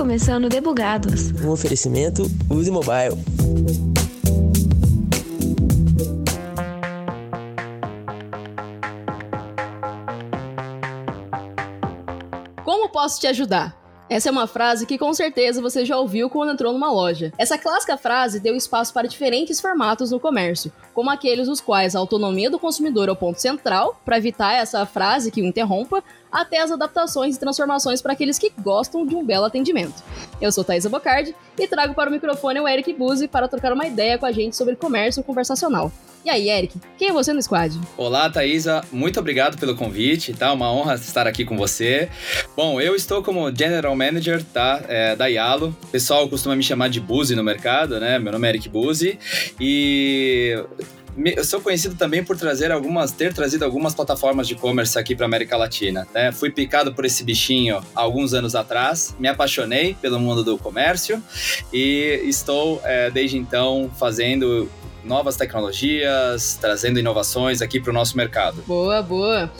começando Debugados. Um oferecimento Use Mobile. Como posso te ajudar? Essa é uma frase que com certeza você já ouviu quando entrou numa loja. Essa clássica frase deu espaço para diferentes formatos no comércio, como aqueles os quais a autonomia do consumidor é o ponto central, para evitar essa frase que o interrompa, até as adaptações e transformações para aqueles que gostam de um belo atendimento. Eu sou Thaisa Bocardi e trago para o microfone o Eric Buzzi para trocar uma ideia com a gente sobre comércio conversacional. E aí, Eric, quem é você no squad? Olá, Thaisa. Muito obrigado pelo convite, tá? Uma honra estar aqui com você. Bom, eu estou como General Manager, tá? É, da Yalo. O pessoal costuma me chamar de Buzzi no mercado, né? Meu nome é Eric Buzzi. E eu sou conhecido também por trazer algumas, ter trazido algumas plataformas de e-commerce aqui para América Latina. Né? Fui picado por esse bichinho alguns anos atrás, me apaixonei pelo mundo do comércio e estou é, desde então fazendo novas tecnologias, trazendo inovações aqui para o nosso mercado. Boa, boa.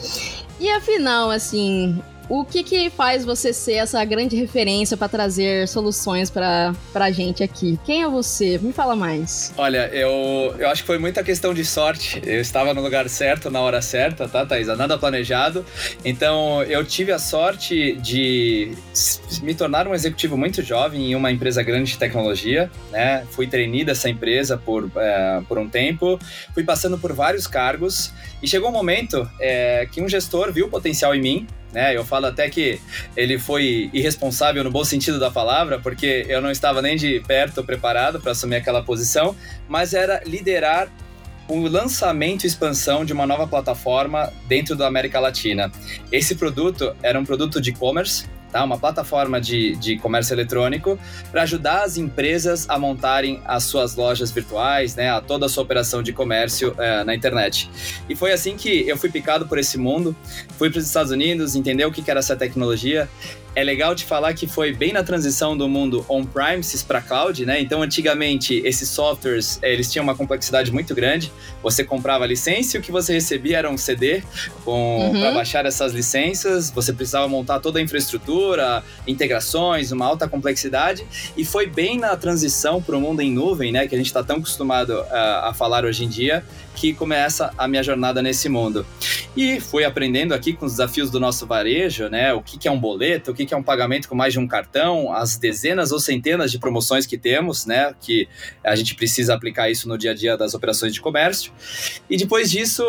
E afinal, assim, o que que faz você ser essa grande referência para trazer soluções para a gente aqui? Quem é você? Me fala mais. Olha, eu, eu acho que foi muita questão de sorte. Eu estava no lugar certo, na hora certa, tá, Thaisa? Nada planejado. Então, eu tive a sorte de me tornar um executivo muito jovem em uma empresa grande de tecnologia, né? Fui trainee dessa empresa por, é, por um tempo, fui passando por vários cargos e chegou um momento é, que um gestor viu o potencial em mim né? Eu falo até que ele foi irresponsável no bom sentido da palavra, porque eu não estava nem de perto preparado para assumir aquela posição, mas era liderar o lançamento e expansão de uma nova plataforma dentro da América Latina. Esse produto era um produto de e-commerce, tá? uma plataforma de, de comércio eletrônico para ajudar as empresas a montarem as suas lojas virtuais, né? a toda a sua operação de comércio é, na internet. E foi assim que eu fui picado por esse mundo, fui para os Estados Unidos, entender o que era essa tecnologia é legal te falar que foi bem na transição do mundo on-premises para cloud, né? Então, antigamente, esses softwares, eh, eles tinham uma complexidade muito grande. Você comprava a licença e o que você recebia era um CD uhum. para baixar essas licenças. Você precisava montar toda a infraestrutura, integrações, uma alta complexidade. E foi bem na transição para o mundo em nuvem, né? Que a gente está tão acostumado a, a falar hoje em dia, que começa a minha jornada nesse mundo. E fui aprendendo aqui com os desafios do nosso varejo, né? O que, que é um boleto, o que, que é um pagamento com mais de um cartão, as dezenas ou centenas de promoções que temos, né? Que a gente precisa aplicar isso no dia a dia das operações de comércio. E depois disso,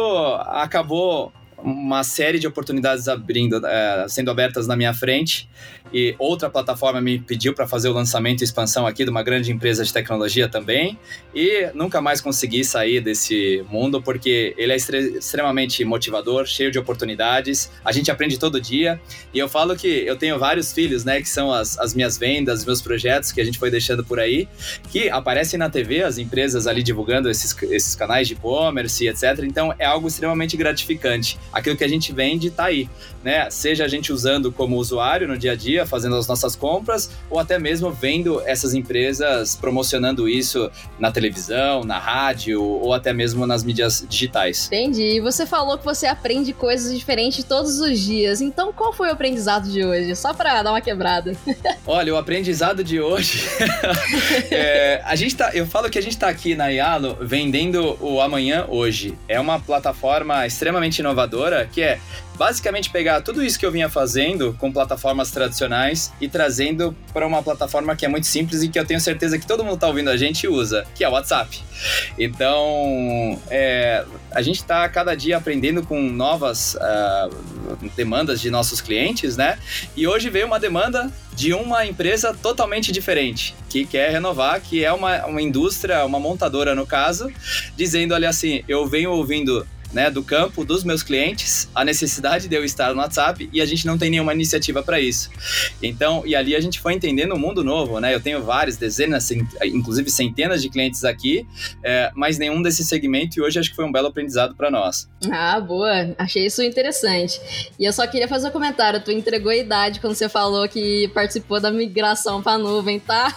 acabou uma série de oportunidades abrindo, é, sendo abertas na minha frente e outra plataforma me pediu para fazer o lançamento e expansão aqui de uma grande empresa de tecnologia também e nunca mais consegui sair desse mundo porque ele é extremamente motivador, cheio de oportunidades, a gente aprende todo dia e eu falo que eu tenho vários filhos, né, que são as, as minhas vendas, meus projetos que a gente foi deixando por aí, que aparecem na TV, as empresas ali divulgando esses, esses canais de e-commerce, etc. Então é algo extremamente gratificante. Aquilo que a gente vende está aí, né? Seja a gente usando como usuário no dia a dia, fazendo as nossas compras, ou até mesmo vendo essas empresas promocionando isso na televisão, na rádio, ou até mesmo nas mídias digitais. Entendi. Você falou que você aprende coisas diferentes todos os dias. Então, qual foi o aprendizado de hoje? Só para dar uma quebrada. Olha, o aprendizado de hoje. é, a gente tá, eu falo que a gente está aqui na Yalo vendendo o amanhã hoje. É uma plataforma extremamente inovadora que é basicamente pegar tudo isso que eu vinha fazendo com plataformas tradicionais e trazendo para uma plataforma que é muito simples e que eu tenho certeza que todo mundo está ouvindo a gente usa, que é o WhatsApp. Então, é, a gente está cada dia aprendendo com novas uh, demandas de nossos clientes, né? E hoje veio uma demanda de uma empresa totalmente diferente, que quer renovar, que é uma, uma indústria, uma montadora no caso, dizendo, olha assim, eu venho ouvindo né, do campo dos meus clientes, a necessidade de eu estar no WhatsApp e a gente não tem nenhuma iniciativa para isso. Então, e ali a gente foi entendendo um mundo novo, né? Eu tenho várias, dezenas, inclusive centenas de clientes aqui, é, mas nenhum desse segmento e hoje acho que foi um belo aprendizado para nós. Ah, boa. Achei isso interessante. E eu só queria fazer um comentário. Tu entregou a idade quando você falou que participou da migração para nuvem, tá?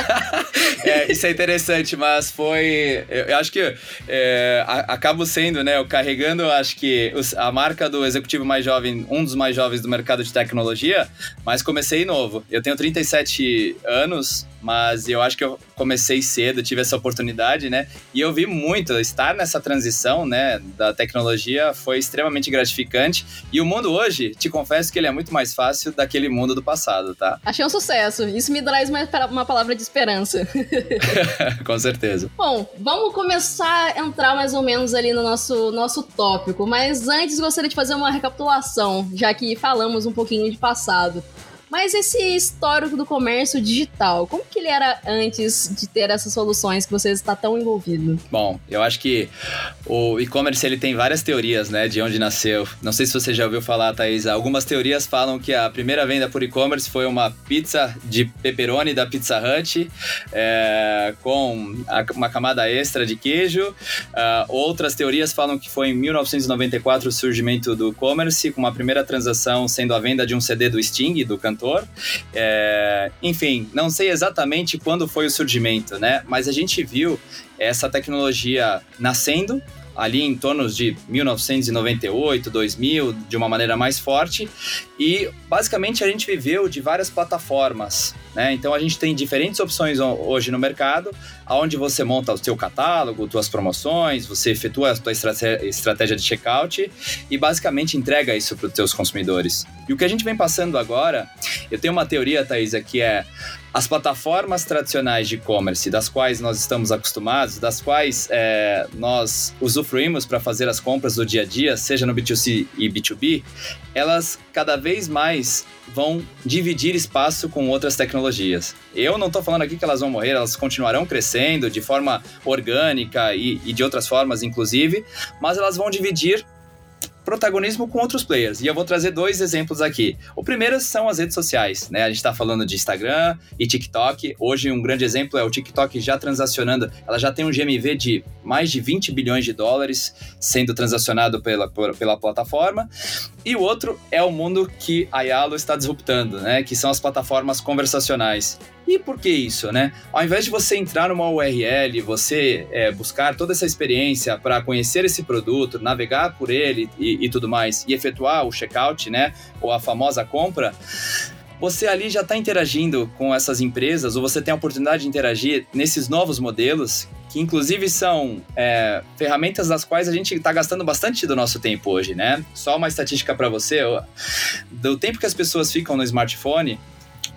é, isso é interessante, mas foi. Eu, eu acho que é, acabo sendo, né? Né? Eu carregando, acho que a marca do executivo mais jovem, um dos mais jovens do mercado de tecnologia, mas comecei novo. Eu tenho 37 anos, mas eu acho que eu comecei cedo, tive essa oportunidade, né? E eu vi muito estar nessa transição, né, da tecnologia foi extremamente gratificante. E o mundo hoje, te confesso que ele é muito mais fácil daquele mundo do passado, tá? Achei um sucesso. Isso me traz uma, uma palavra de esperança. Com certeza. Bom, vamos começar a entrar mais ou menos ali no nosso, nosso tópico, mas antes gostaria de fazer uma recapitulação, já que falamos um pouquinho de passado. Mas esse histórico do comércio digital, como que ele era antes de ter essas soluções que você está tão envolvido? Bom, eu acho que o e-commerce ele tem várias teorias, né, de onde nasceu. Não sei se você já ouviu falar, Thaís. Algumas teorias falam que a primeira venda por e-commerce foi uma pizza de pepperoni da Pizza Hut é, com uma camada extra de queijo. Uh, outras teorias falam que foi em 1994 o surgimento do e-commerce, com uma primeira transação sendo a venda de um CD do Sting, do cantor cantor. É, enfim, não sei exatamente quando foi o surgimento, né? Mas a gente viu essa tecnologia nascendo ali em torno de 1998, 2000, de uma maneira mais forte. E basicamente a gente viveu de várias plataformas, né? Então a gente tem diferentes opções hoje no mercado, onde você monta o seu catálogo, suas promoções, você efetua a sua estratégia de checkout e basicamente entrega isso para os seus consumidores. E o que a gente vem passando agora, eu tenho uma teoria, Thaisa, que é as plataformas tradicionais de e-commerce, das quais nós estamos acostumados, das quais é, nós usufruímos para fazer as compras do dia a dia, seja no B2C e B2B, elas cada vez mais vão dividir espaço com outras tecnologias. Eu não estou falando aqui que elas vão morrer, elas continuarão crescendo de forma orgânica e, e de outras formas, inclusive, mas elas vão dividir protagonismo com outros players. E eu vou trazer dois exemplos aqui. O primeiro são as redes sociais, né? A gente está falando de Instagram e TikTok. Hoje, um grande exemplo é o TikTok já transacionando. Ela já tem um GMV de mais de 20 bilhões de dólares sendo transacionado pela, por, pela plataforma. E o outro é o mundo que a Yalo está disruptando, né? Que são as plataformas conversacionais. E por que isso, né? Ao invés de você entrar numa URL, você é, buscar toda essa experiência para conhecer esse produto, navegar por ele e, e tudo mais, e efetuar o checkout, né? Ou a famosa compra, você ali já está interagindo com essas empresas, ou você tem a oportunidade de interagir nesses novos modelos, que inclusive são é, ferramentas das quais a gente está gastando bastante do nosso tempo hoje, né? Só uma estatística para você: do tempo que as pessoas ficam no smartphone,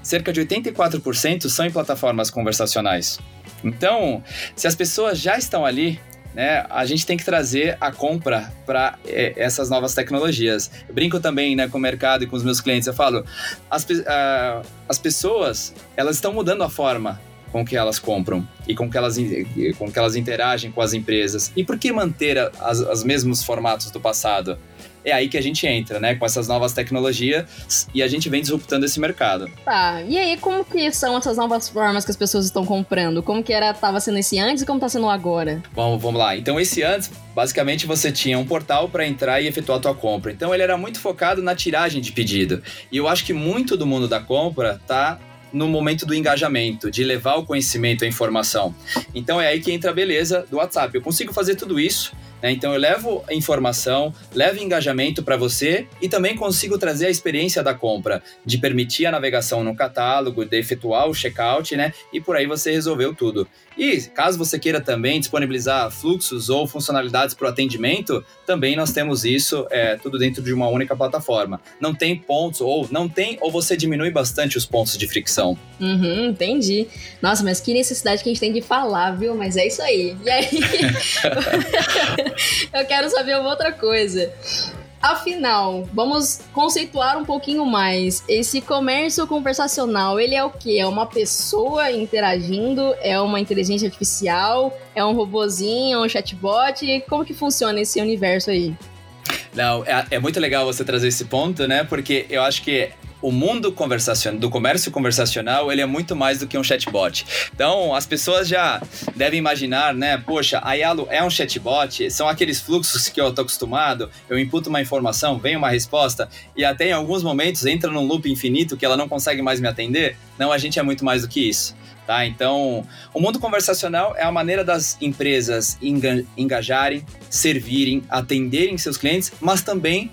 cerca de 84% são em plataformas conversacionais. Então, se as pessoas já estão ali, né, a gente tem que trazer a compra para é, essas novas tecnologias. Eu brinco também né, com o mercado e com os meus clientes, eu falo, as, as pessoas, elas estão mudando a forma com que elas compram e com que elas, com que elas interagem com as empresas. E por que manter as, os mesmos formatos do passado? É aí que a gente entra, né? Com essas novas tecnologias e a gente vem disruptando esse mercado. Tá, e aí como que são essas novas formas que as pessoas estão comprando? Como que era, tava sendo esse antes e como tá sendo agora? Bom, vamos lá. Então esse antes, basicamente você tinha um portal para entrar e efetuar a tua compra. Então ele era muito focado na tiragem de pedido. E eu acho que muito do mundo da compra tá no momento do engajamento, de levar o conhecimento, a informação. Então é aí que entra a beleza do WhatsApp. Eu consigo fazer tudo isso né? Então eu levo informação, levo engajamento para você e também consigo trazer a experiência da compra, de permitir a navegação no catálogo, de efetuar o checkout, né? E por aí você resolveu tudo. E caso você queira também disponibilizar fluxos ou funcionalidades para o atendimento, também nós temos isso é, tudo dentro de uma única plataforma. Não tem pontos, ou não tem, ou você diminui bastante os pontos de fricção. Uhum, entendi. Nossa, mas que necessidade que a gente tem de falar, viu? Mas é isso aí. E aí, eu quero saber uma outra coisa. Afinal, vamos conceituar um pouquinho mais. Esse comércio conversacional, ele é o quê? É uma pessoa interagindo? É uma inteligência artificial? É um robozinho? É um chatbot? Como que funciona esse universo aí? Não, é, é muito legal você trazer esse ponto, né? Porque eu acho que o mundo conversacional, do comércio conversacional, ele é muito mais do que um chatbot. Então, as pessoas já devem imaginar, né? Poxa, a Yalo é um chatbot, são aqueles fluxos que eu estou acostumado, eu imputo uma informação, vem uma resposta, e até em alguns momentos entra num loop infinito que ela não consegue mais me atender. Não, a gente é muito mais do que isso. Tá? Então, o mundo conversacional é a maneira das empresas engajarem, servirem, atenderem seus clientes, mas também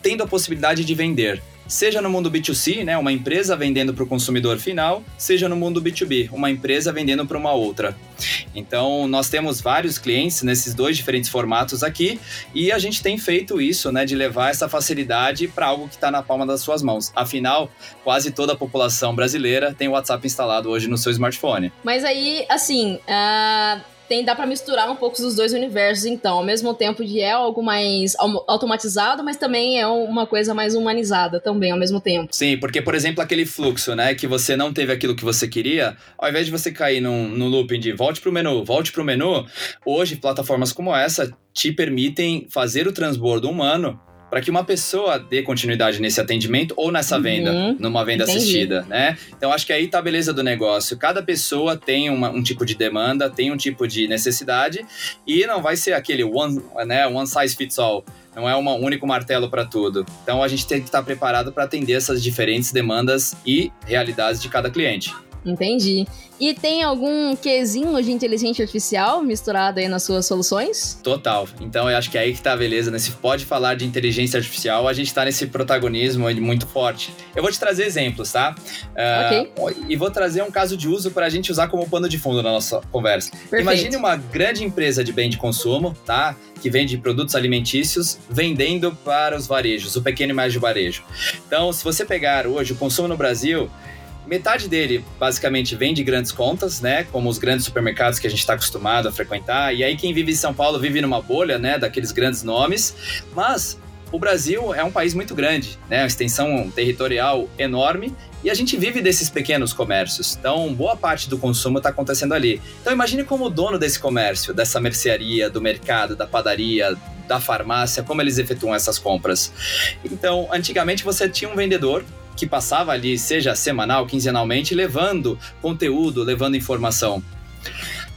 tendo a possibilidade de vender seja no mundo B2C, né, uma empresa vendendo para o consumidor final, seja no mundo B2B, uma empresa vendendo para uma outra. Então, nós temos vários clientes nesses dois diferentes formatos aqui e a gente tem feito isso, né, de levar essa facilidade para algo que está na palma das suas mãos. Afinal, quase toda a população brasileira tem o WhatsApp instalado hoje no seu smartphone. Mas aí, assim, uh tem dá para misturar um pouco dos dois universos, então, ao mesmo tempo de é algo mais automatizado, mas também é uma coisa mais humanizada também ao mesmo tempo. Sim, porque por exemplo aquele fluxo, né, que você não teve aquilo que você queria, ao invés de você cair num, no looping de volte pro menu, volte pro menu, hoje plataformas como essa te permitem fazer o transbordo humano para que uma pessoa dê continuidade nesse atendimento ou nessa uhum. venda, numa venda Entendi. assistida, né? Então acho que aí tá a beleza do negócio. Cada pessoa tem uma, um tipo de demanda, tem um tipo de necessidade e não vai ser aquele one, né, one size fits all. Não é um único martelo para tudo. Então a gente tem que estar preparado para atender essas diferentes demandas e realidades de cada cliente. Entendi. E tem algum quesinho de inteligência artificial misturado aí nas suas soluções? Total. Então eu acho que é aí que tá a beleza, né? Se pode falar de inteligência artificial, a gente tá nesse protagonismo muito forte. Eu vou te trazer exemplos, tá? Uh, ok. E vou trazer um caso de uso para a gente usar como pano de fundo na nossa conversa. Perfeito. Imagine uma grande empresa de bem de consumo, tá? Que vende produtos alimentícios, vendendo para os varejos, o pequeno e médio varejo. Então, se você pegar hoje o consumo no Brasil, Metade dele, basicamente, vem de grandes contas, né? Como os grandes supermercados que a gente está acostumado a frequentar. E aí, quem vive em São Paulo vive numa bolha, né? Daqueles grandes nomes. Mas o Brasil é um país muito grande, né? Uma extensão territorial enorme. E a gente vive desses pequenos comércios. Então, boa parte do consumo está acontecendo ali. Então, imagine como o dono desse comércio, dessa mercearia, do mercado, da padaria, da farmácia, como eles efetuam essas compras. Então, antigamente você tinha um vendedor que passava ali, seja semanal, quinzenalmente, levando conteúdo, levando informação.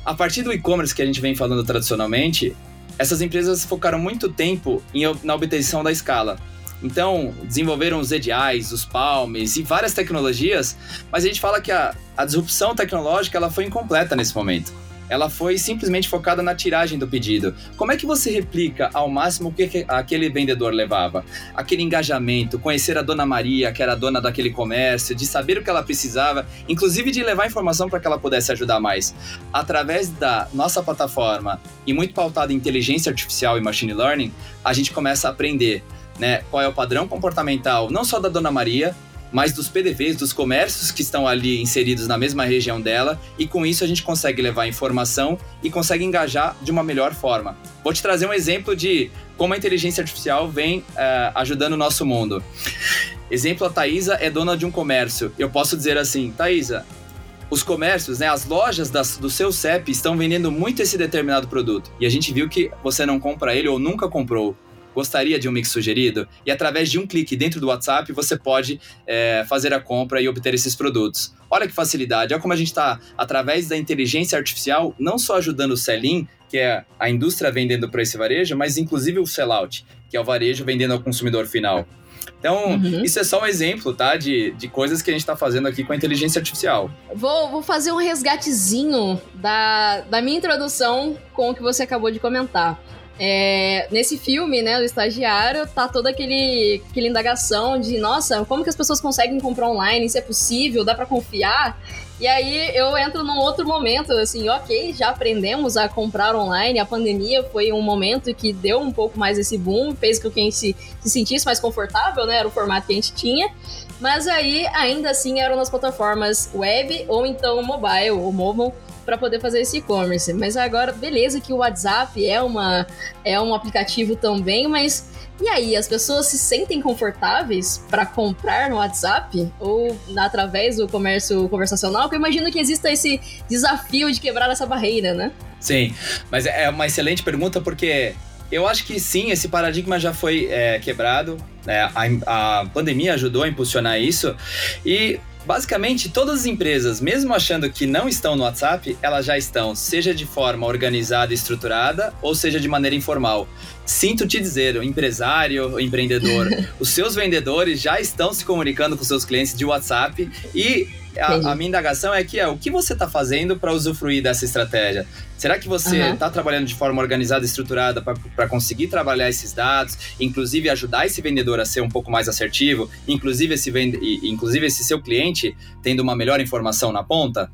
A partir do e-commerce que a gente vem falando tradicionalmente, essas empresas focaram muito tempo em, na obtenção da escala. Então, desenvolveram os EDIs, os Palms e várias tecnologias, mas a gente fala que a, a disrupção tecnológica ela foi incompleta nesse momento ela foi simplesmente focada na tiragem do pedido. Como é que você replica ao máximo o que aquele vendedor levava? Aquele engajamento, conhecer a dona Maria, que era dona daquele comércio, de saber o que ela precisava, inclusive de levar informação para que ela pudesse ajudar mais. Através da nossa plataforma e muito pautada em inteligência artificial e machine learning, a gente começa a aprender né, qual é o padrão comportamental, não só da dona Maria, mas dos PDVs, dos comércios que estão ali inseridos na mesma região dela, e com isso a gente consegue levar informação e consegue engajar de uma melhor forma. Vou te trazer um exemplo de como a inteligência artificial vem uh, ajudando o nosso mundo. Exemplo, a Thaisa é dona de um comércio. Eu posso dizer assim, Thaisa, os comércios, né, as lojas das, do seu CEP estão vendendo muito esse determinado produto. E a gente viu que você não compra ele ou nunca comprou gostaria de um mix sugerido? E através de um clique dentro do WhatsApp, você pode é, fazer a compra e obter esses produtos. Olha que facilidade, olha como a gente está, através da inteligência artificial, não só ajudando o sell-in, que é a indústria vendendo para esse varejo, mas inclusive o sell-out, que é o varejo vendendo ao consumidor final. Então, uhum. isso é só um exemplo, tá? De, de coisas que a gente está fazendo aqui com a inteligência artificial. Vou, vou fazer um resgatezinho da, da minha introdução com o que você acabou de comentar. É, nesse filme, né, do estagiário, tá toda aquele, aquela indagação de, nossa, como que as pessoas conseguem comprar online? Isso é possível? Dá para confiar? E aí eu entro num outro momento, assim, ok, já aprendemos a comprar online, a pandemia foi um momento que deu um pouco mais esse boom, fez com que a gente se, se sentisse mais confortável, né, era o formato que a gente tinha, mas aí ainda assim eram nas plataformas web ou então mobile, ou mobile, para poder fazer esse e-commerce. Mas agora, beleza que o WhatsApp é, uma, é um aplicativo também, mas e aí, as pessoas se sentem confortáveis para comprar no WhatsApp ou através do comércio conversacional? Porque eu imagino que exista esse desafio de quebrar essa barreira, né? Sim, mas é uma excelente pergunta porque eu acho que sim, esse paradigma já foi é, quebrado. É, a, a pandemia ajudou a impulsionar isso e Basicamente, todas as empresas, mesmo achando que não estão no WhatsApp, elas já estão, seja de forma organizada e estruturada, ou seja de maneira informal. Sinto te dizer, o empresário, o empreendedor, os seus vendedores já estão se comunicando com seus clientes de WhatsApp e a, a, minha indagação é que é o que você está fazendo para usufruir dessa estratégia? Será que você está uhum. trabalhando de forma organizada e estruturada para conseguir trabalhar esses dados, inclusive ajudar esse vendedor a ser um pouco mais assertivo, inclusive esse, vende, inclusive esse seu cliente tendo uma melhor informação na ponta?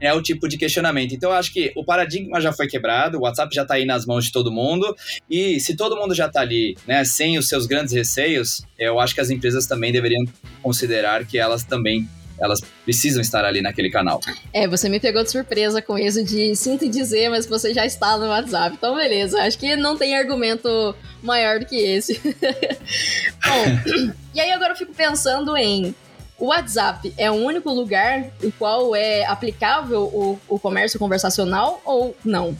é o tipo de questionamento. Então, eu acho que o paradigma já foi quebrado, o WhatsApp já está aí nas mãos de todo mundo, e se todo mundo já está ali, né, sem os seus grandes receios, eu acho que as empresas também deveriam considerar que elas também elas precisam estar ali naquele canal. É, você me pegou de surpresa com isso de sinto dizer, mas você já está no WhatsApp. Então, beleza. Acho que não tem argumento maior do que esse. Bom, e aí agora eu fico pensando em o WhatsApp é o único lugar em qual é aplicável o, o comércio conversacional ou não?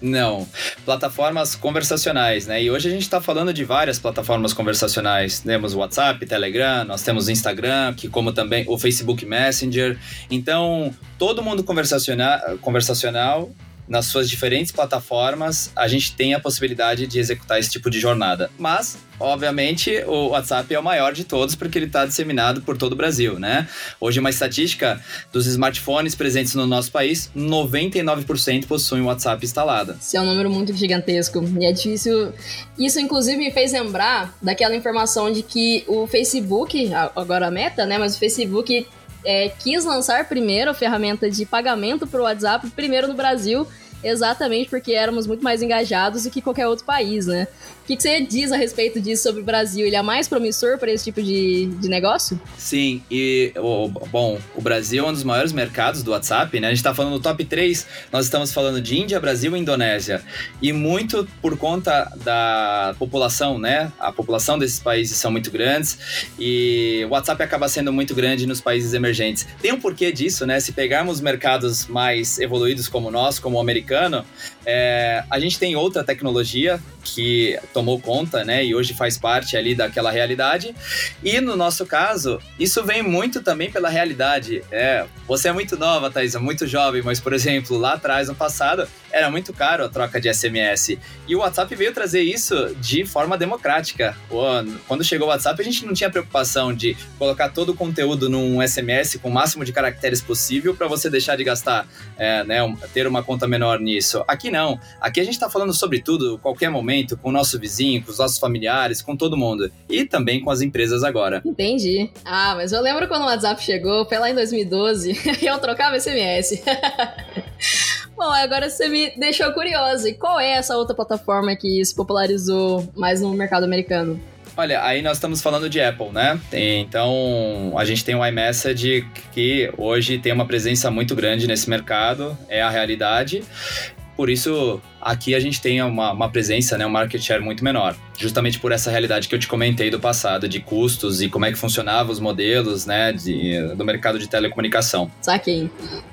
Não, plataformas conversacionais, né? E hoje a gente está falando de várias plataformas conversacionais. Temos WhatsApp, Telegram, nós temos Instagram, que como também o Facebook Messenger. Então, todo mundo conversacional, conversacional nas suas diferentes plataformas, a gente tem a possibilidade de executar esse tipo de jornada. Mas, obviamente, o WhatsApp é o maior de todos porque ele está disseminado por todo o Brasil, né? Hoje, uma estatística dos smartphones presentes no nosso país, 99% possuem o WhatsApp instalado. Isso é um número muito gigantesco e é difícil. Isso, inclusive, me fez lembrar daquela informação de que o Facebook, agora a meta, né? Mas o Facebook é, quis lançar primeiro a ferramenta de pagamento para o WhatsApp, primeiro no Brasil, exatamente porque éramos muito mais engajados do que qualquer outro país, né? que, que você diz a respeito disso sobre o Brasil? Ele é mais promissor para esse tipo de, de negócio? Sim, e o, bom, o Brasil é um dos maiores mercados do WhatsApp, né? A gente está falando no top 3, nós estamos falando de Índia, Brasil e Indonésia. E muito por conta da população, né? A população desses países são muito grandes e o WhatsApp acaba sendo muito grande nos países emergentes. Tem um porquê disso, né? Se pegarmos mercados mais evoluídos como o nosso, como o americano, é, a gente tem outra tecnologia que tomou conta, né, e hoje faz parte ali daquela realidade. E no nosso caso, isso vem muito também pela realidade. É, você é muito nova, Thaís, é muito jovem, mas por exemplo, lá atrás, no passado, era muito caro a troca de SMS. E o WhatsApp veio trazer isso de forma democrática. Quando chegou o WhatsApp, a gente não tinha preocupação de colocar todo o conteúdo num SMS com o máximo de caracteres possível para você deixar de gastar, é, né, ter uma conta menor nisso. Aqui não. Aqui a gente está falando sobre tudo, qualquer momento, com o nosso vizinho, com os nossos familiares, com todo mundo. E também com as empresas agora. Entendi. Ah, mas eu lembro quando o WhatsApp chegou, foi lá em 2012, eu trocava SMS. Bom, agora você me deixou curiosa. E qual é essa outra plataforma que se popularizou mais no mercado americano? Olha, aí nós estamos falando de Apple, né? Então, a gente tem o iMessage que hoje tem uma presença muito grande nesse mercado, é a realidade. Por isso, aqui a gente tem uma, uma presença, né, um market share muito menor. Justamente por essa realidade que eu te comentei do passado, de custos e como é que funcionavam os modelos, né, de, do mercado de telecomunicação. Saquei.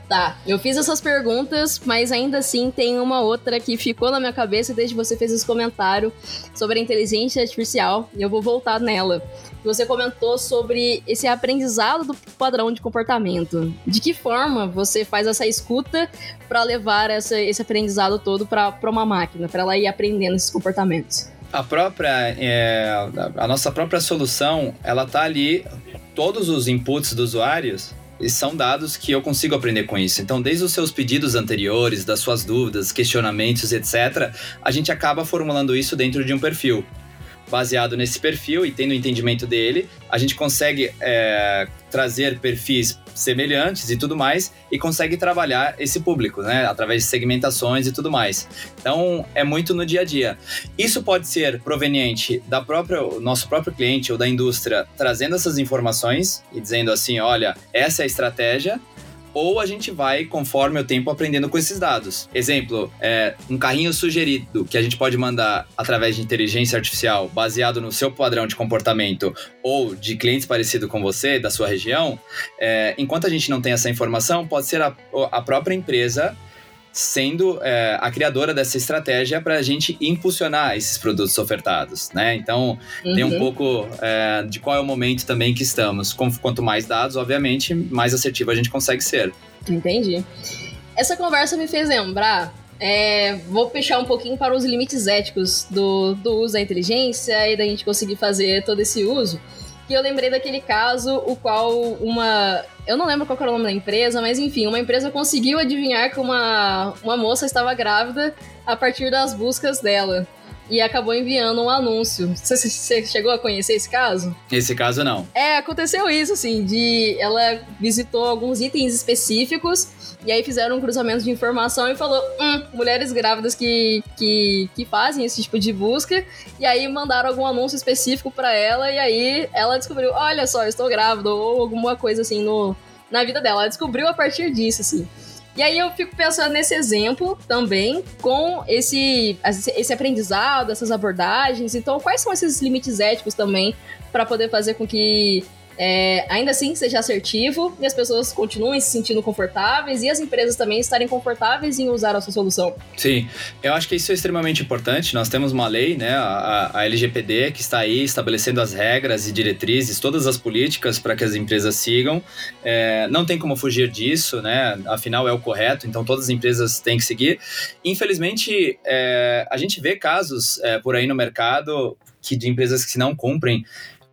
Tá, eu fiz essas perguntas, mas ainda assim tem uma outra que ficou na minha cabeça desde que você fez esse comentário sobre a inteligência artificial e eu vou voltar nela. Você comentou sobre esse aprendizado do padrão de comportamento. De que forma você faz essa escuta para levar essa, esse aprendizado todo para uma máquina, para ela ir aprendendo esses comportamentos? A própria, é, a nossa própria solução, ela tá ali, todos os inputs dos usuários e são dados que eu consigo aprender com isso. Então, desde os seus pedidos anteriores, das suas dúvidas, questionamentos, etc., a gente acaba formulando isso dentro de um perfil baseado nesse perfil e tendo o entendimento dele, a gente consegue é, trazer perfis semelhantes e tudo mais e consegue trabalhar esse público, né, através de segmentações e tudo mais. Então, é muito no dia a dia. Isso pode ser proveniente da própria nosso próprio cliente ou da indústria trazendo essas informações e dizendo assim, olha, essa é a estratégia ou a gente vai, conforme o tempo, aprendendo com esses dados. Exemplo, é, um carrinho sugerido que a gente pode mandar através de inteligência artificial, baseado no seu padrão de comportamento ou de clientes parecidos com você, da sua região, é, enquanto a gente não tem essa informação, pode ser a, a própria empresa sendo é, a criadora dessa estratégia para a gente impulsionar esses produtos ofertados, né? Então, uhum. tem um uhum. pouco é, de qual é o momento também que estamos. Quanto mais dados, obviamente, mais assertivo a gente consegue ser. Entendi. Essa conversa me fez lembrar é, vou fechar um pouquinho para os limites éticos do, do uso da inteligência e da gente conseguir fazer todo esse uso. Que eu lembrei daquele caso, o qual uma. Eu não lembro qual era o nome da empresa, mas enfim, uma empresa conseguiu adivinhar que uma, uma moça estava grávida a partir das buscas dela e acabou enviando um anúncio. Você, você, chegou a conhecer esse caso? Esse caso não. É, aconteceu isso, assim, de ela visitou alguns itens específicos e aí fizeram um cruzamento de informação e falou: hum, mulheres grávidas que, que, que fazem esse tipo de busca. E aí mandaram algum anúncio específico para ela e aí ela descobriu: olha só, estou grávida, ou alguma coisa assim no, na vida dela. Ela descobriu a partir disso, assim. E aí eu fico pensando nesse exemplo também, com esse, esse aprendizado, essas abordagens. Então, quais são esses limites éticos também para poder fazer com que é, ainda assim seja assertivo e as pessoas continuem se sentindo confortáveis e as empresas também estarem confortáveis em usar a sua solução. Sim, eu acho que isso é extremamente importante. Nós temos uma lei, né, a, a LGPD, que está aí estabelecendo as regras e diretrizes, todas as políticas para que as empresas sigam. É, não tem como fugir disso, né? Afinal, é o correto, então todas as empresas têm que seguir. Infelizmente, é, a gente vê casos é, por aí no mercado que de empresas que não cumprem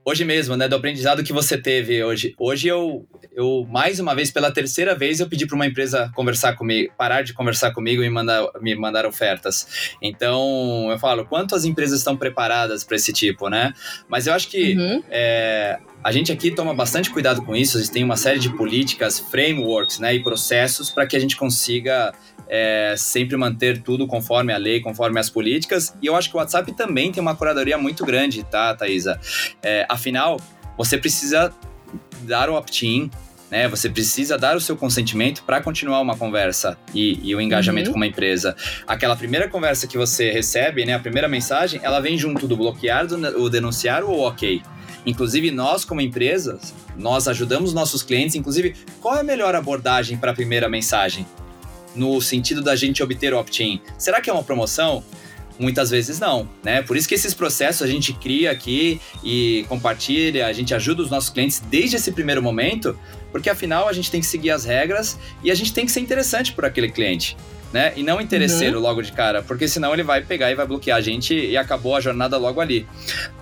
hoje mesmo, né, do aprendizado que você teve hoje. Hoje eu, eu mais uma vez, pela terceira vez, eu pedi para uma empresa conversar comigo, parar de conversar comigo e mandar, me mandar ofertas. Então, eu falo, quantas empresas estão preparadas para esse tipo, né? Mas eu acho que uhum. é, a gente aqui toma bastante cuidado com isso, a gente tem uma série de políticas, frameworks, né, e processos para que a gente consiga é, sempre manter tudo conforme a lei, conforme as políticas. E eu acho que o WhatsApp também tem uma curadoria muito grande, tá, Thaisa? É, afinal, você precisa dar o opt-in, né? Você precisa dar o seu consentimento para continuar uma conversa e, e o engajamento uhum. com uma empresa. Aquela primeira conversa que você recebe, né? A primeira mensagem, ela vem junto do bloquear, do, o denunciar ou ok. Inclusive, nós, como empresas, nós ajudamos nossos clientes. Inclusive, qual é a melhor abordagem para a primeira mensagem? no sentido da gente obter opt-in. Será que é uma promoção? Muitas vezes não, né? Por isso que esses processos a gente cria aqui e compartilha, a gente ajuda os nossos clientes desde esse primeiro momento, porque afinal a gente tem que seguir as regras e a gente tem que ser interessante para aquele cliente. Né? E não interesseiro uhum. logo de cara, porque senão ele vai pegar e vai bloquear a gente e acabou a jornada logo ali,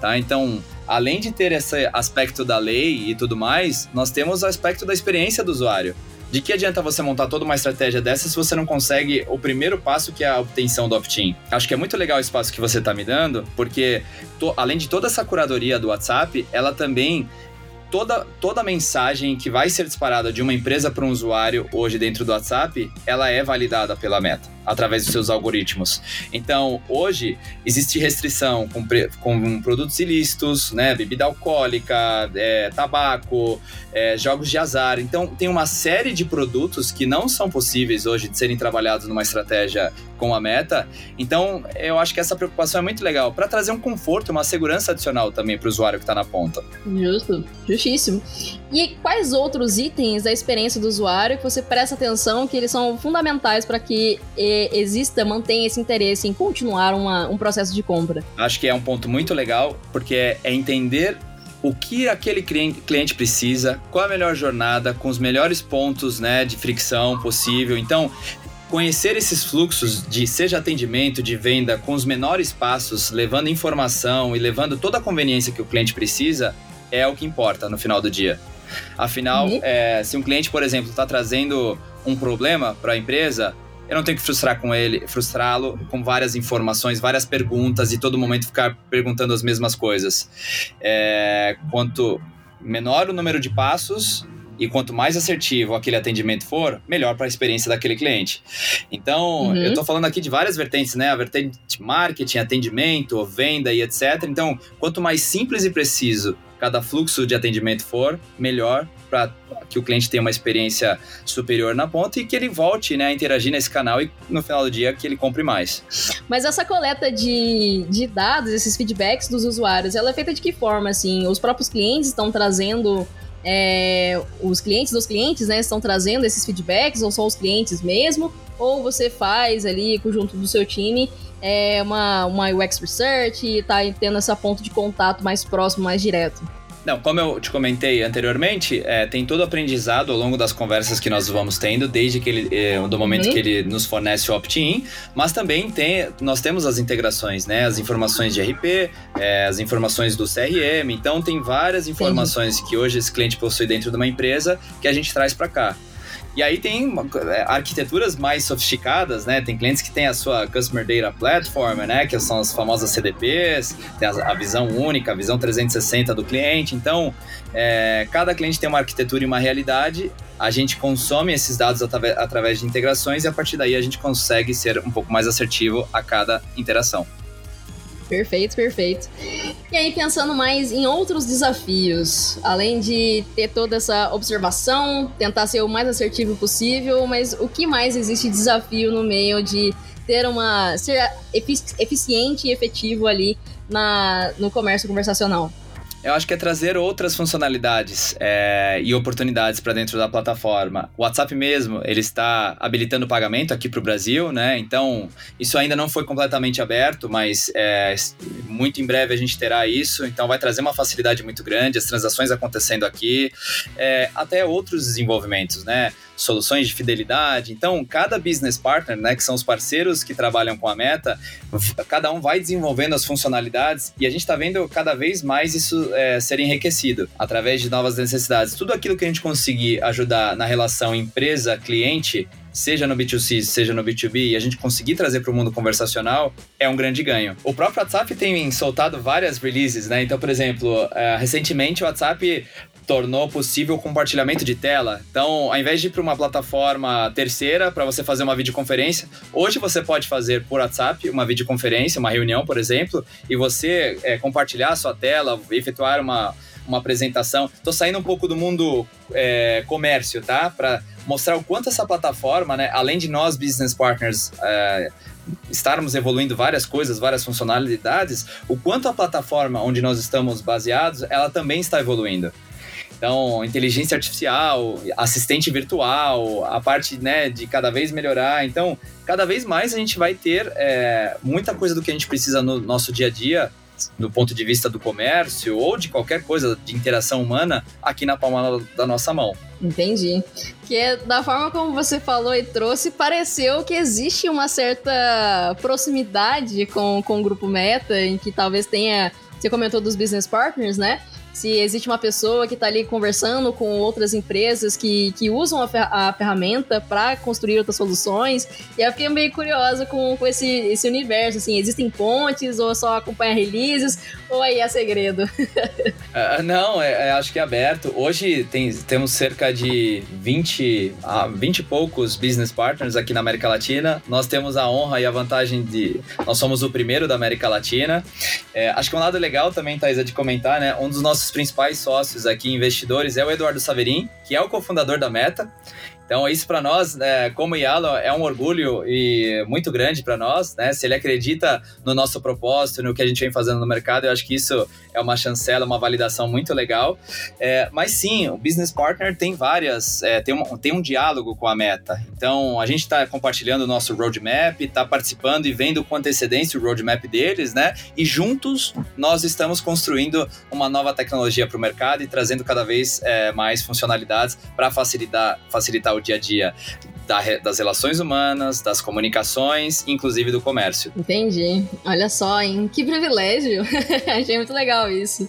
tá? Então, além de ter esse aspecto da lei e tudo mais, nós temos o aspecto da experiência do usuário. De que adianta você montar toda uma estratégia dessa se você não consegue o primeiro passo, que é a obtenção do opt-in? Acho que é muito legal o espaço que você está me dando, porque to, além de toda essa curadoria do WhatsApp, ela também toda, toda mensagem que vai ser disparada de uma empresa para um usuário hoje dentro do WhatsApp, ela é validada pela Meta através dos seus algoritmos. Então, hoje, existe restrição com, com produtos ilícitos, né? Bebida alcoólica, é, tabaco, é, jogos de azar. Então, tem uma série de produtos que não são possíveis hoje de serem trabalhados numa estratégia com a meta. Então, eu acho que essa preocupação é muito legal para trazer um conforto, uma segurança adicional também para o usuário que está na ponta. Justo, justíssimo. E quais outros itens da experiência do usuário que você presta atenção que eles são fundamentais para que exista, mantenha esse interesse em continuar uma, um processo de compra? Acho que é um ponto muito legal, porque é, é entender o que aquele cliente precisa, qual a melhor jornada, com os melhores pontos né, de fricção possível. Então, conhecer esses fluxos de seja atendimento, de venda, com os menores passos, levando informação e levando toda a conveniência que o cliente precisa, é o que importa no final do dia. Afinal, uhum. é, se um cliente, por exemplo, está trazendo um problema para a empresa, eu não tenho que frustrar com ele, frustrá-lo com várias informações, várias perguntas e todo momento ficar perguntando as mesmas coisas. É, quanto menor o número de passos e quanto mais assertivo aquele atendimento for, melhor para a experiência daquele cliente. Então, uhum. eu estou falando aqui de várias vertentes, né? A vertente marketing, atendimento, venda e etc. Então, quanto mais simples e preciso cada fluxo de atendimento for, melhor para que o cliente tenha uma experiência superior na ponta e que ele volte né, a interagir nesse canal e no final do dia que ele compre mais. Mas essa coleta de, de dados, esses feedbacks dos usuários, ela é feita de que forma? Assim, os próprios clientes estão trazendo é, os clientes dos clientes, né, estão trazendo esses feedbacks ou são os clientes mesmo? ou você faz ali junto do seu time é, uma, uma UX Research e tá tendo essa ponto de contato mais próximo, mais direto? Não, como eu te comentei anteriormente, é, tem todo o aprendizado ao longo das conversas que nós vamos tendo, desde que ele, é, do momento uhum. que ele nos fornece o opt-in, mas também tem, nós temos as integrações, né? As informações de RP, é, as informações do CRM, então tem várias informações Sim. que hoje esse cliente possui dentro de uma empresa que a gente traz para cá. E aí tem é, arquiteturas mais sofisticadas, né? Tem clientes que têm a sua Customer Data Platform, né? Que são as famosas CDPs, tem a, visão única, a visão 360 do cliente. Então, é, cada cliente tem uma arquitetura e uma realidade. A gente consome esses dados através de integrações e a partir daí a gente consegue ser um pouco mais assertivo a cada interação. Perfeito, perfeito. E aí, pensando mais em outros desafios, além de ter toda essa observação, tentar ser o mais assertivo possível, mas o que mais existe de desafio no meio de ter uma. ser eficiente e efetivo ali na, no comércio conversacional? Eu acho que é trazer outras funcionalidades é, e oportunidades para dentro da plataforma. O WhatsApp mesmo, ele está habilitando o pagamento aqui para o Brasil, né? Então, isso ainda não foi completamente aberto, mas é, muito em breve a gente terá isso. Então, vai trazer uma facilidade muito grande, as transações acontecendo aqui, é, até outros desenvolvimentos, né? Soluções de fidelidade. Então, cada business partner, né, que são os parceiros que trabalham com a Meta, cada um vai desenvolvendo as funcionalidades e a gente está vendo cada vez mais isso é, ser enriquecido através de novas necessidades. Tudo aquilo que a gente conseguir ajudar na relação empresa-cliente seja no B2C, seja no B2B, e a gente conseguir trazer para o mundo conversacional, é um grande ganho. O próprio WhatsApp tem soltado várias releases, né? Então, por exemplo, uh, recentemente o WhatsApp tornou possível o compartilhamento de tela. Então, ao invés de ir para uma plataforma terceira para você fazer uma videoconferência, hoje você pode fazer por WhatsApp uma videoconferência, uma reunião, por exemplo, e você é, compartilhar a sua tela, efetuar uma, uma apresentação. Estou saindo um pouco do mundo é, comércio, tá? Para mostrar o quanto essa plataforma, né, além de nós business partners é, estarmos evoluindo várias coisas, várias funcionalidades, o quanto a plataforma onde nós estamos baseados, ela também está evoluindo. Então, inteligência artificial, assistente virtual, a parte né, de cada vez melhorar. Então, cada vez mais a gente vai ter é, muita coisa do que a gente precisa no nosso dia a dia, do ponto de vista do comércio ou de qualquer coisa de interação humana, aqui na palma da nossa mão. Entendi. Que é, da forma como você falou e trouxe, pareceu que existe uma certa proximidade com, com o grupo Meta, em que talvez tenha. Você comentou dos business partners, né? Se existe uma pessoa que está ali conversando com outras empresas que, que usam a, fer a ferramenta para construir outras soluções. E eu fiquei meio curiosa com, com esse, esse universo, assim, existem pontes ou só acompanha releases ou aí é segredo? uh, não, é, é, acho que é aberto. Hoje tem, temos cerca de 20, a 20 e poucos business partners aqui na América Latina. Nós temos a honra e a vantagem de... Nós somos o primeiro da América Latina. É, acho que um lado legal também, Thais, é de comentar, né? Um dos nossos nossos principais sócios aqui, investidores, é o Eduardo Saverin, que é o cofundador da Meta. Então, isso para nós, né, como Yalo, é um orgulho e muito grande para nós. Né? Se ele acredita no nosso propósito, no que a gente vem fazendo no mercado, eu acho que isso é uma chancela, uma validação muito legal. É, mas sim, o business partner tem várias, é, tem, um, tem um diálogo com a meta. Então, a gente está compartilhando o nosso roadmap, está participando e vendo com antecedência o roadmap deles, né? E juntos nós estamos construindo uma nova tecnologia para o mercado e trazendo cada vez é, mais funcionalidades para facilitar, facilitar o dia a dia da, das relações humanas, das comunicações, inclusive do comércio. Entendi. Olha só, hein? Que privilégio. Achei muito legal isso.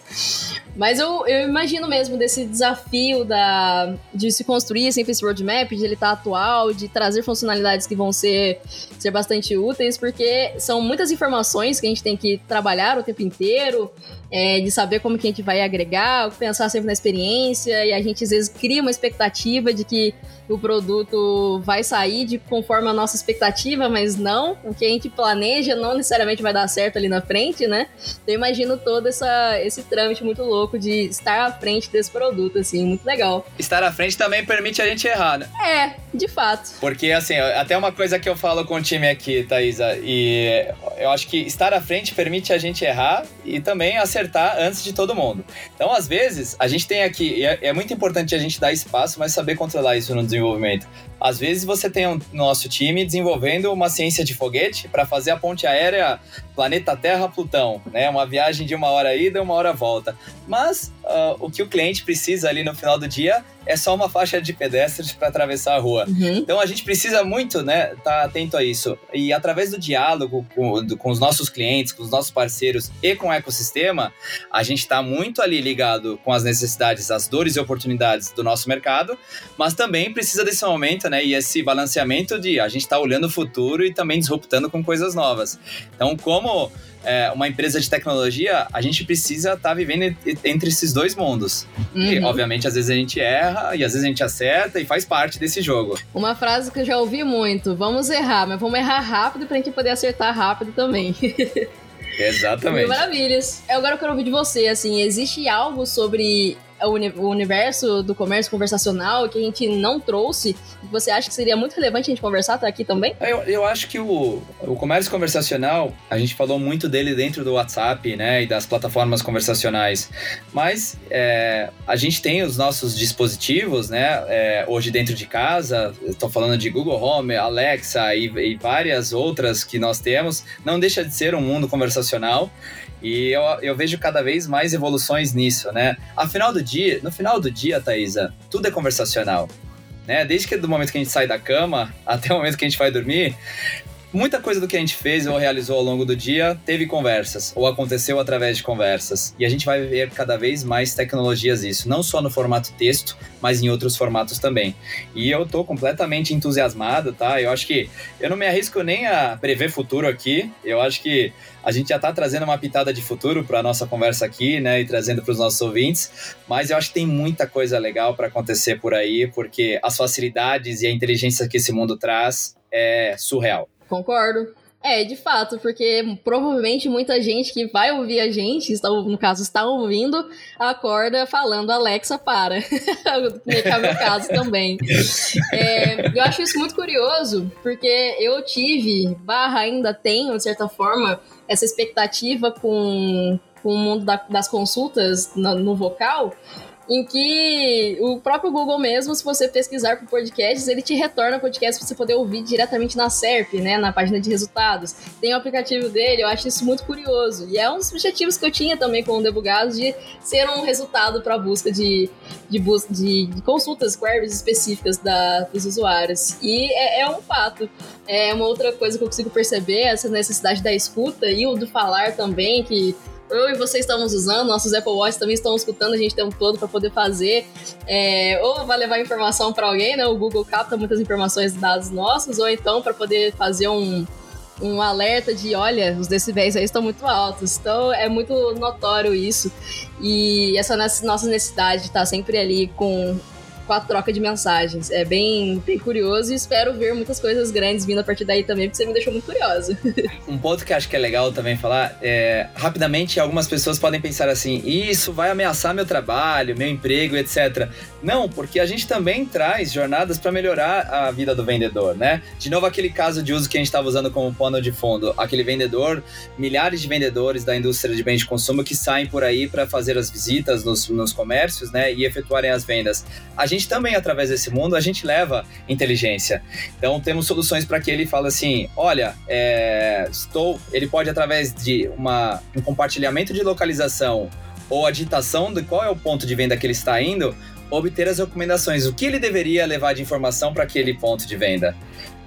Mas eu, eu imagino mesmo desse desafio da, de se construir esse roadmap, de ele estar atual, de trazer funcionalidades que vão ser, ser bastante úteis, porque são muitas informações que a gente tem que trabalhar o tempo inteiro, é, de saber como que a gente vai agregar, pensar sempre na experiência, e a gente às vezes cria uma expectativa de que o produto vai sair de conforme a nossa expectativa, mas não, o que a gente planeja não necessariamente vai dar certo ali na frente, né? Então, eu imagino todo essa, esse trâmite muito louco de estar à frente desse produto, assim, muito legal. Estar à frente também permite a gente errar, né? É, De fato. Porque, assim, até uma coisa que eu falo com o time aqui, Thaisa, e eu acho que estar à frente permite a gente errar e também acertar antes de todo mundo. Então, às vezes, a gente tem aqui, é, é muito importante a gente dar espaço, mas saber controlar isso no desenvolvimento. Às vezes você tem um nosso time desenvolvendo uma ciência de foguete para fazer a ponte aérea planeta Terra-Plutão, né? Uma viagem de uma hora ida uma hora volta. Mas uh, o que o cliente precisa ali no final do dia é só uma faixa de pedestres para atravessar a rua. Uhum. Então a gente precisa muito, né, estar tá atento a isso. E através do diálogo com, do, com, os nossos clientes, com os nossos parceiros e com o ecossistema, a gente está muito ali ligado com as necessidades, as dores e oportunidades do nosso mercado, mas também precisa desse momento, né, e esse balanceamento de a gente estar tá olhando o futuro e também disruptando com coisas novas. Então, como é, uma empresa de tecnologia, a gente precisa estar tá vivendo entre esses dois mundos. Uhum. E, obviamente, às vezes a gente erra e às vezes a gente acerta e faz parte desse jogo. Uma frase que eu já ouvi muito: vamos errar, mas vamos errar rápido pra gente poder acertar rápido também. Exatamente. Maravilhas. Agora eu quero ouvir de você, assim, existe algo sobre o universo do comércio conversacional que a gente não trouxe, você acha que seria muito relevante a gente conversar tá aqui também? Eu, eu acho que o, o comércio conversacional, a gente falou muito dele dentro do WhatsApp, né, e das plataformas conversacionais, mas é, a gente tem os nossos dispositivos, né, é, hoje dentro de casa, estou falando de Google Home, Alexa e, e várias outras que nós temos, não deixa de ser um mundo conversacional e eu, eu vejo cada vez mais evoluções nisso, né? Afinal do dia, no final do dia, Thaisa, tudo é conversacional. Né? Desde que do momento que a gente sai da cama até o momento que a gente vai dormir, Muita coisa do que a gente fez ou realizou ao longo do dia teve conversas, ou aconteceu através de conversas. E a gente vai ver cada vez mais tecnologias isso, não só no formato texto, mas em outros formatos também. E eu tô completamente entusiasmado, tá? Eu acho que eu não me arrisco nem a prever futuro aqui. Eu acho que a gente já está trazendo uma pitada de futuro para nossa conversa aqui, né, e trazendo para os nossos ouvintes, mas eu acho que tem muita coisa legal para acontecer por aí, porque as facilidades e a inteligência que esse mundo traz é surreal. Concordo. É, de fato, porque provavelmente muita gente que vai ouvir a gente, no caso, está ouvindo, acorda falando Alexa para. que é o meu caso também. É, eu acho isso muito curioso, porque eu tive, barra ainda tenho, de certa forma, essa expectativa com, com o mundo da, das consultas no, no vocal, em que o próprio Google mesmo, se você pesquisar por podcasts, ele te retorna podcast para você poder ouvir diretamente na SERP, né, na página de resultados. Tem o aplicativo dele, eu acho isso muito curioso. E é um dos objetivos que eu tinha também com o Debugados de ser um resultado para busca de, de, bus de, de, consultas, queries específicas da, dos usuários. E é, é um fato. É uma outra coisa que eu consigo perceber, essa necessidade da escuta e o do falar também, que eu e você estamos usando, nossos Apple Watch também estão escutando a gente tem um todo para poder fazer. É, ou vai levar informação para alguém, né? O Google capta muitas informações dados nossos, ou então para poder fazer um, um alerta de olha, os decibéis aí estão muito altos. Então é muito notório isso. E essa nossa necessidade de estar sempre ali com com a troca de mensagens. É bem, bem curioso e espero ver muitas coisas grandes vindo a partir daí também, porque você me deixou muito curiosa. um ponto que acho que é legal também falar é, rapidamente, algumas pessoas podem pensar assim, isso vai ameaçar meu trabalho, meu emprego, etc. Não, porque a gente também traz jornadas para melhorar a vida do vendedor, né? De novo, aquele caso de uso que a gente estava usando como pano de fundo, aquele vendedor, milhares de vendedores da indústria de bens de consumo que saem por aí para fazer as visitas nos, nos comércios, né, e efetuarem as vendas. A gente também, através desse mundo, a gente leva inteligência. Então, temos soluções para que ele fale assim: olha, é, estou. Ele pode, através de uma, um compartilhamento de localização ou a digitação de qual é o ponto de venda que ele está indo, obter as recomendações, o que ele deveria levar de informação para aquele ponto de venda.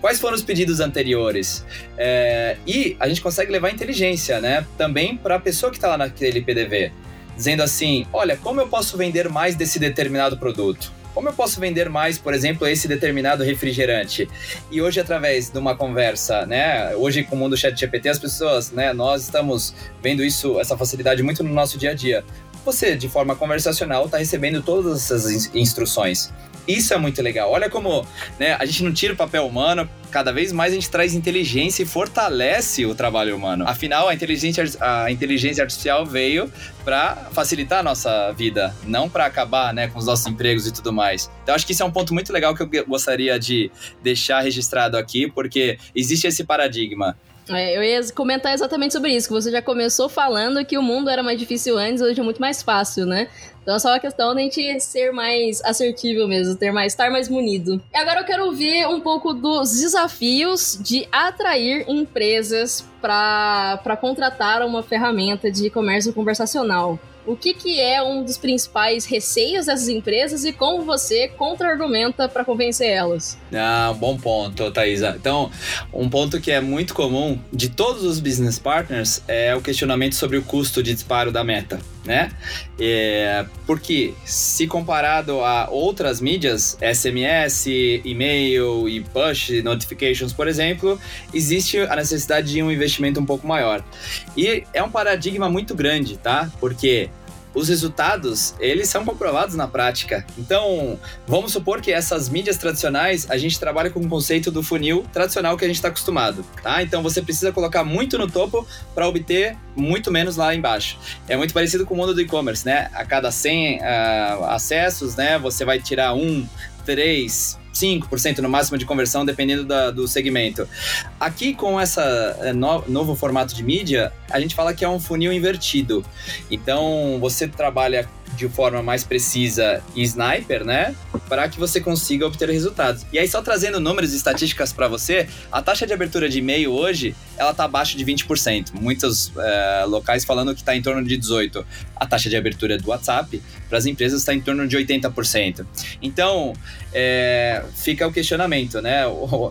Quais foram os pedidos anteriores? É, e a gente consegue levar inteligência, né? Também para a pessoa que está lá naquele PDV. Dizendo assim: olha, como eu posso vender mais desse determinado produto? Como eu posso vender mais, por exemplo, esse determinado refrigerante? E hoje, através de uma conversa, né? Hoje, com o mundo chat GPT, as pessoas, né? Nós estamos vendo isso, essa facilidade muito no nosso dia a dia você, de forma conversacional, está recebendo todas essas instruções. Isso é muito legal. Olha como né, a gente não tira o papel humano, cada vez mais a gente traz inteligência e fortalece o trabalho humano. Afinal, a inteligência, a inteligência artificial veio para facilitar a nossa vida, não para acabar né, com os nossos empregos e tudo mais. Então, acho que isso é um ponto muito legal que eu gostaria de deixar registrado aqui, porque existe esse paradigma. É, eu ia comentar exatamente sobre isso, que você já começou falando que o mundo era mais difícil antes, hoje é muito mais fácil, né? Então é só uma questão de a gente ser mais assertivo mesmo, ter mais, estar mais munido. E agora eu quero ouvir um pouco dos desafios de atrair empresas para contratar uma ferramenta de comércio conversacional. O que, que é um dos principais receios dessas empresas e como você contra-argumenta para convencer elas? Ah, bom ponto, Thaisa. Então, um ponto que é muito comum de todos os business partners é o questionamento sobre o custo de disparo da meta, né? É, porque, se comparado a outras mídias, SMS, e-mail e push notifications, por exemplo, existe a necessidade de um investimento um pouco maior. E é um paradigma muito grande, tá? Porque os resultados, eles são comprovados na prática. Então, vamos supor que essas mídias tradicionais, a gente trabalha com o conceito do funil tradicional que a gente está acostumado, tá? Então, você precisa colocar muito no topo para obter muito menos lá embaixo. É muito parecido com o mundo do e-commerce, né? A cada 100 uh, ah, acessos, né, você vai tirar um, três, 5% no máximo de conversão, dependendo da, do segmento. Aqui, com esse é, no, novo formato de mídia, a gente fala que é um funil invertido. Então, você trabalha de forma mais precisa sniper, né? Para que você consiga obter resultados. E aí, só trazendo números e estatísticas para você, a taxa de abertura de e-mail hoje, ela tá abaixo de 20%. Muitos é, locais falando que está em torno de 18%. A taxa de abertura do WhatsApp para as empresas está em torno de 80%. Então, é, fica o questionamento, né?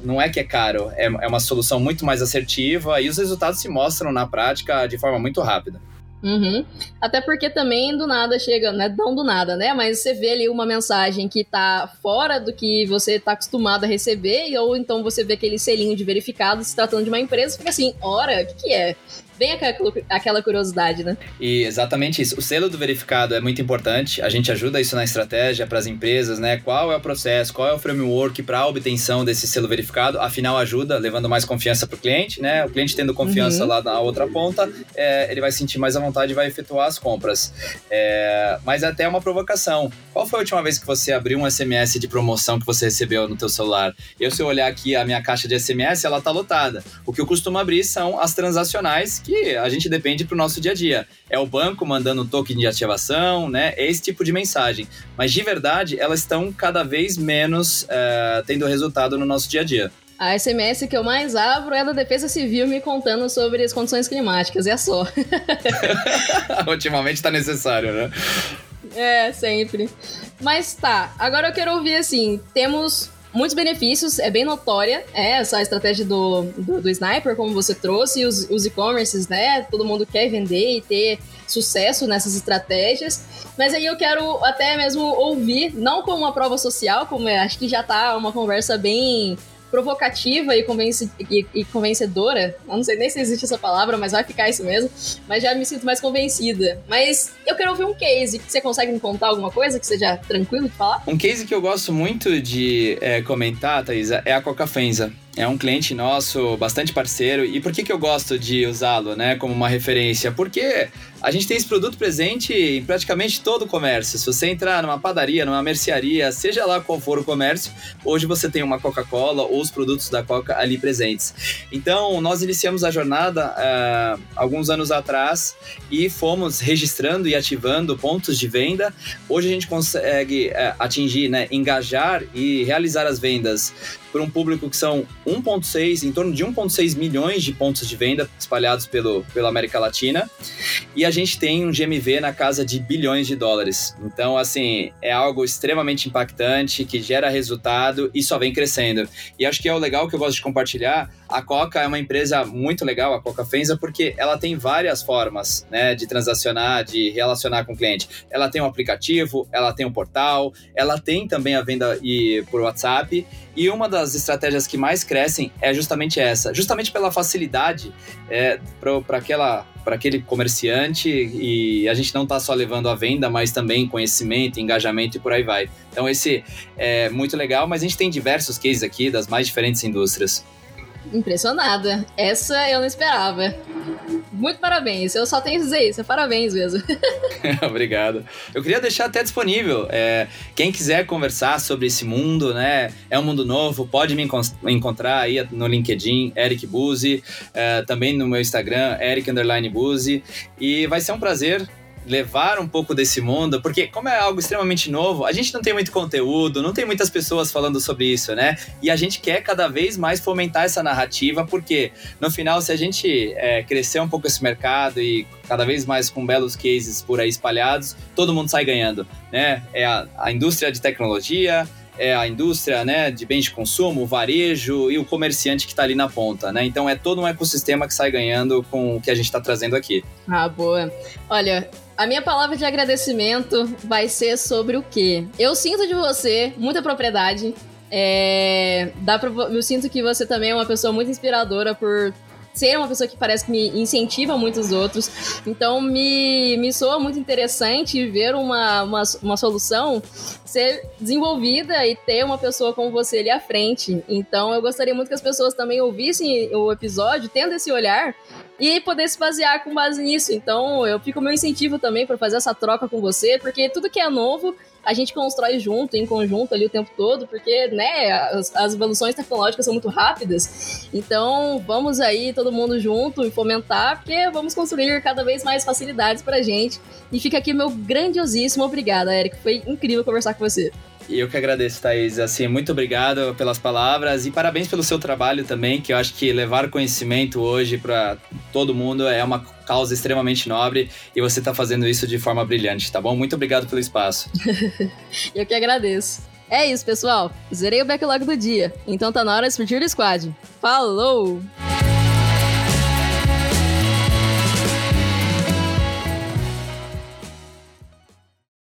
Não é que é caro, é, é uma solução muito mais assertiva e os resultados se mostram na prática de forma muito rápida. Uhum. Até porque também do nada chega, né? Não do nada, né? Mas você vê ali uma mensagem que tá fora do que você tá acostumado a receber, ou então você vê aquele selinho de verificado se tratando de uma empresa, fica assim, ora, o que, que é? Vem aquela, aquela curiosidade, né? E exatamente isso. O selo do verificado é muito importante. A gente ajuda isso na estratégia para as empresas, né? Qual é o processo, qual é o framework para a obtenção desse selo verificado. Afinal, ajuda, levando mais confiança para o cliente, né? O cliente tendo confiança uhum. lá na outra ponta, é, ele vai sentir mais à vontade e vai efetuar as compras. É, mas é até uma provocação. Qual foi a última vez que você abriu um SMS de promoção que você recebeu no teu celular? Eu, se eu olhar aqui a minha caixa de SMS, ela tá lotada. O que eu costumo abrir são as transacionais que a gente depende para o nosso dia a dia. É o banco mandando um token de ativação, né? É esse tipo de mensagem. Mas de verdade, elas estão cada vez menos é, tendo resultado no nosso dia a dia. A SMS que eu mais abro é da Defesa Civil me contando sobre as condições climáticas, é só. Ultimamente está necessário, né? É, sempre. Mas tá, agora eu quero ouvir assim: temos muitos benefícios, é bem notória é, essa estratégia do, do, do Sniper, como você trouxe, os, os e-commerces, né? Todo mundo quer vender e ter sucesso nessas estratégias. Mas aí eu quero até mesmo ouvir, não como uma prova social, como é, acho que já tá uma conversa bem provocativa e, convence, e, e, convencedora. Eu não sei nem se existe essa palavra, mas vai ficar isso mesmo. Mas já me sinto mais convencida. Mas eu quero ouvir um case. Você consegue me contar alguma coisa que seja tranquilo de falar? Um case que eu gosto muito de é, comentar, Thaisa, é a Coca Fenza. É um cliente nosso, bastante parceiro. E por que, que eu gosto de usá-lo né, como uma referência? Porque a gente tem esse produto presente em praticamente todo o comércio. Se você entrar numa padaria, numa mercearia, seja lá qual for o comércio, hoje você tem uma Coca-Cola ou os produtos da Coca ali presentes. Então, nós iniciamos a jornada uh, alguns anos atrás e fomos registrando e ativando pontos de venda. Hoje a gente consegue uh, atingir, né, engajar e realizar as vendas por um público que são 1,6, em torno de 1,6 milhões de pontos de venda espalhados pelo, pela América Latina. E a gente tem um GMV na casa de bilhões de dólares. Então, assim, é algo extremamente impactante, que gera resultado e só vem crescendo. E acho que é o legal que eu gosto de compartilhar. A Coca é uma empresa muito legal, a Coca Fenza, porque ela tem várias formas né, de transacionar, de relacionar com o cliente. Ela tem um aplicativo, ela tem um portal, ela tem também a venda e, por WhatsApp. E uma das das estratégias que mais crescem é justamente essa, justamente pela facilidade é, para aquela para aquele comerciante e a gente não está só levando a venda, mas também conhecimento, engajamento e por aí vai. Então esse é muito legal, mas a gente tem diversos cases aqui das mais diferentes indústrias. Impressionada. Essa eu não esperava. Muito parabéns. Eu só tenho que dizer isso. É parabéns mesmo. Obrigado. Eu queria deixar até disponível. É, quem quiser conversar sobre esse mundo, né? É um mundo novo. Pode me encontrar aí no LinkedIn, Eric Buzzi. É, também no meu Instagram, Eric Buzzi. E vai ser um prazer levar um pouco desse mundo, porque como é algo extremamente novo, a gente não tem muito conteúdo, não tem muitas pessoas falando sobre isso, né? E a gente quer cada vez mais fomentar essa narrativa, porque no final, se a gente é, crescer um pouco esse mercado e cada vez mais com belos cases por aí espalhados, todo mundo sai ganhando, né? É a, a indústria de tecnologia, é a indústria né, de bens de consumo, o varejo e o comerciante que está ali na ponta, né? Então é todo um ecossistema que sai ganhando com o que a gente está trazendo aqui. Ah, boa. Olha, a minha palavra de agradecimento vai ser sobre o quê? Eu sinto de você muita propriedade. É, dá pra, eu sinto que você também é uma pessoa muito inspiradora por ser uma pessoa que parece que me incentiva muitos outros. Então me, me soa muito interessante ver uma, uma, uma solução ser desenvolvida e ter uma pessoa como você ali à frente. Então eu gostaria muito que as pessoas também ouvissem o episódio, tendo esse olhar e poder se basear com base nisso. Então eu fico meu incentivo também para fazer essa troca com você, porque tudo que é novo a gente constrói junto, em conjunto ali o tempo todo, porque, né, as, as evoluções tecnológicas são muito rápidas. Então, vamos aí todo mundo junto e fomentar, porque vamos construir cada vez mais facilidades pra gente. E fica aqui meu grandiosíssimo obrigada, Eric. Foi incrível conversar com você. Eu que agradeço, Thaís. Assim, muito obrigado pelas palavras e parabéns pelo seu trabalho também, que eu acho que levar conhecimento hoje para todo mundo é uma causa extremamente nobre e você está fazendo isso de forma brilhante, tá bom? Muito obrigado pelo espaço. eu que agradeço. É isso, pessoal. Zerei o backlog do dia, então tá na hora de surgir o squad. Falou!